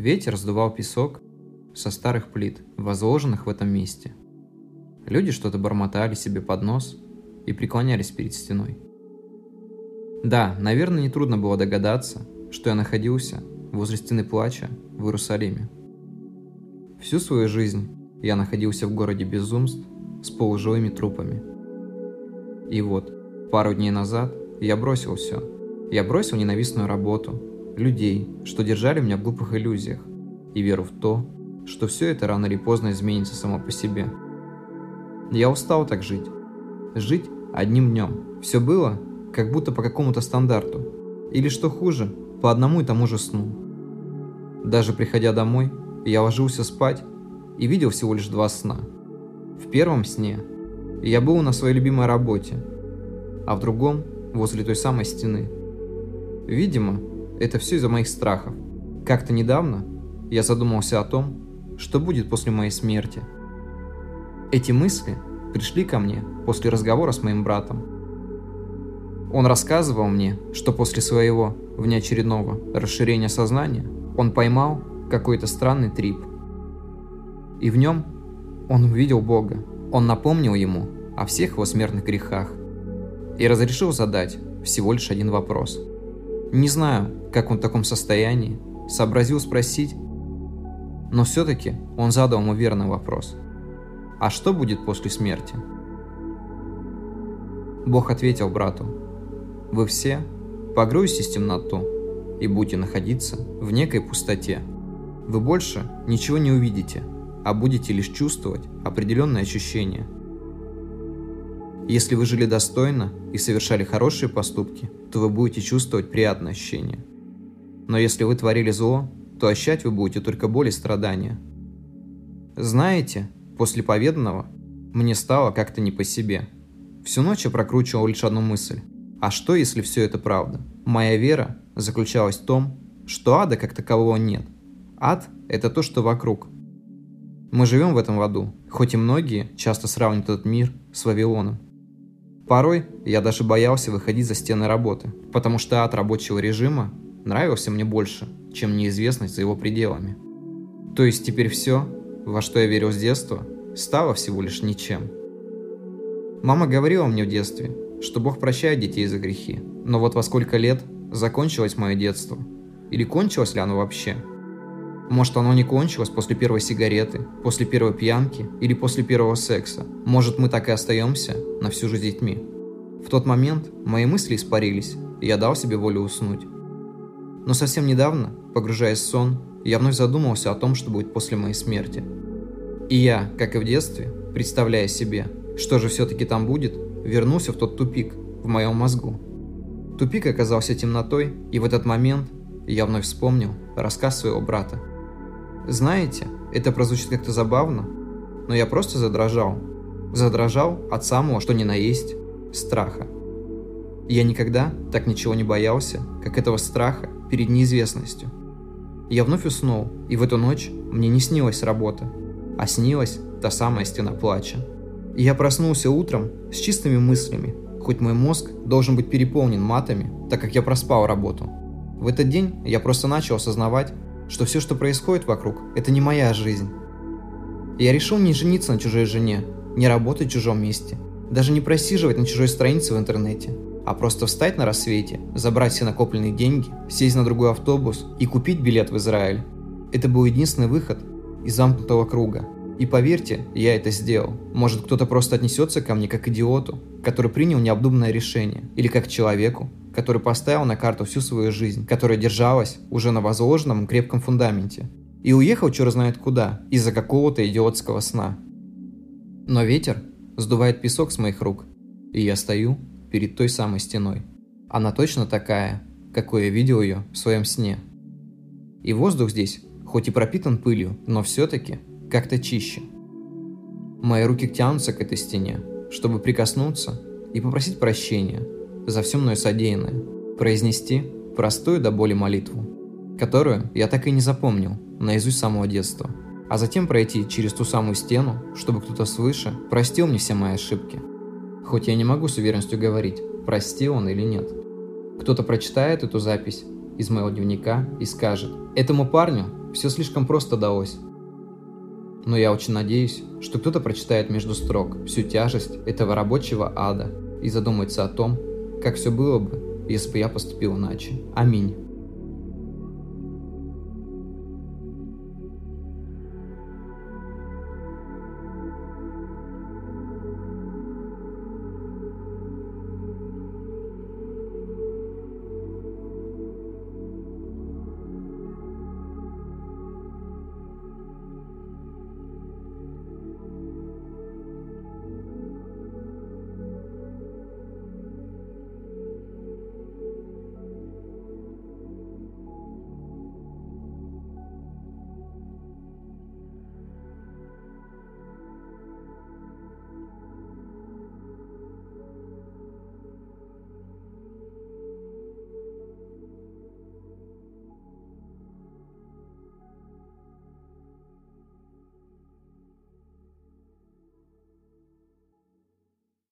Ветер сдувал песок со старых плит, возложенных в этом месте. Люди что-то бормотали себе под нос и преклонялись перед стеной. Да, наверное, нетрудно было догадаться, что я находился возле стены плача в Иерусалиме. Всю свою жизнь я находился в городе безумств с полуживыми трупами. И вот, пару дней назад я бросил все. Я бросил ненавистную работу, людей, что держали меня в глупых иллюзиях, и веру в то, что все это рано или поздно изменится само по себе. Я устал так жить. Жить одним днем. Все было, как будто по какому-то стандарту. Или что хуже, по одному и тому же сну. Даже приходя домой, я ложился спать и видел всего лишь два сна. В первом сне я был на своей любимой работе, а в другом – возле той самой стены. Видимо, это все из-за моих страхов. Как-то недавно я задумался о том, что будет после моей смерти. Эти мысли пришли ко мне после разговора с моим братом. Он рассказывал мне, что после своего внеочередного расширения сознания он поймал какой-то странный трип. И в нем он увидел Бога. Он напомнил ему о всех его смертных грехах и разрешил задать всего лишь один вопрос – не знаю, как он в таком состоянии, сообразил спросить, но все-таки он задал ему верный вопрос. А что будет после смерти? Бог ответил брату, вы все погрузитесь в темноту и будете находиться в некой пустоте. Вы больше ничего не увидите, а будете лишь чувствовать определенные ощущения – если вы жили достойно и совершали хорошие поступки, то вы будете чувствовать приятное ощущение. Но если вы творили зло, то ощущать вы будете только боль и страдания. Знаете, после поведанного мне стало как-то не по себе. Всю ночь я прокручивал лишь одну мысль. А что, если все это правда? Моя вера заключалась в том, что ада как такового нет. Ад – это то, что вокруг. Мы живем в этом аду, хоть и многие часто сравнивают этот мир с Вавилоном. Порой я даже боялся выходить за стены работы, потому что ад рабочего режима нравился мне больше, чем неизвестность за его пределами. То есть теперь все, во что я верил с детства, стало всего лишь ничем. Мама говорила мне в детстве, что Бог прощает детей за грехи, но вот во сколько лет закончилось мое детство? Или кончилось ли оно вообще? Может, оно не кончилось после первой сигареты, после первой пьянки или после первого секса. Может, мы так и остаемся на всю жизнь детьми. В тот момент мои мысли испарились, и я дал себе волю уснуть. Но совсем недавно, погружаясь в сон, я вновь задумался о том, что будет после моей смерти. И я, как и в детстве, представляя себе, что же все-таки там будет, вернулся в тот тупик в моем мозгу. Тупик оказался темнотой, и в этот момент я вновь вспомнил рассказ своего брата. Знаете, это прозвучит как-то забавно, но я просто задрожал. Задрожал от самого, что ни на есть, страха. Я никогда так ничего не боялся, как этого страха перед неизвестностью. Я вновь уснул, и в эту ночь мне не снилась работа, а снилась та самая стена плача. И я проснулся утром с чистыми мыслями, хоть мой мозг должен быть переполнен матами, так как я проспал работу. В этот день я просто начал осознавать, что все, что происходит вокруг, это не моя жизнь. Я решил не жениться на чужой жене, не работать в чужом месте – даже не просиживать на чужой странице в интернете, а просто встать на рассвете, забрать все накопленные деньги, сесть на другой автобус и купить билет в Израиль. Это был единственный выход из замкнутого круга. И поверьте, я это сделал. Может кто-то просто отнесется ко мне как идиоту, который принял необдуманное решение, или как человеку, который поставил на карту всю свою жизнь, которая держалась уже на возложенном крепком фундаменте, и уехал черт знает куда, из-за какого-то идиотского сна. Но ветер сдувает песок с моих рук, и я стою перед той самой стеной. Она точно такая, какой я видел ее в своем сне. И воздух здесь, хоть и пропитан пылью, но все-таки как-то чище. Мои руки тянутся к этой стене, чтобы прикоснуться и попросить прощения за все мное содеянное, произнести простую до боли молитву, которую я так и не запомнил наизусть самого детства – а затем пройти через ту самую стену, чтобы кто-то свыше простил мне все мои ошибки. Хоть я не могу с уверенностью говорить, простил он или нет. Кто-то прочитает эту запись из моего дневника и скажет, этому парню все слишком просто далось. Но я очень надеюсь, что кто-то прочитает между строк всю тяжесть этого рабочего ада и задумается о том, как все было бы, если бы я поступил иначе. Аминь.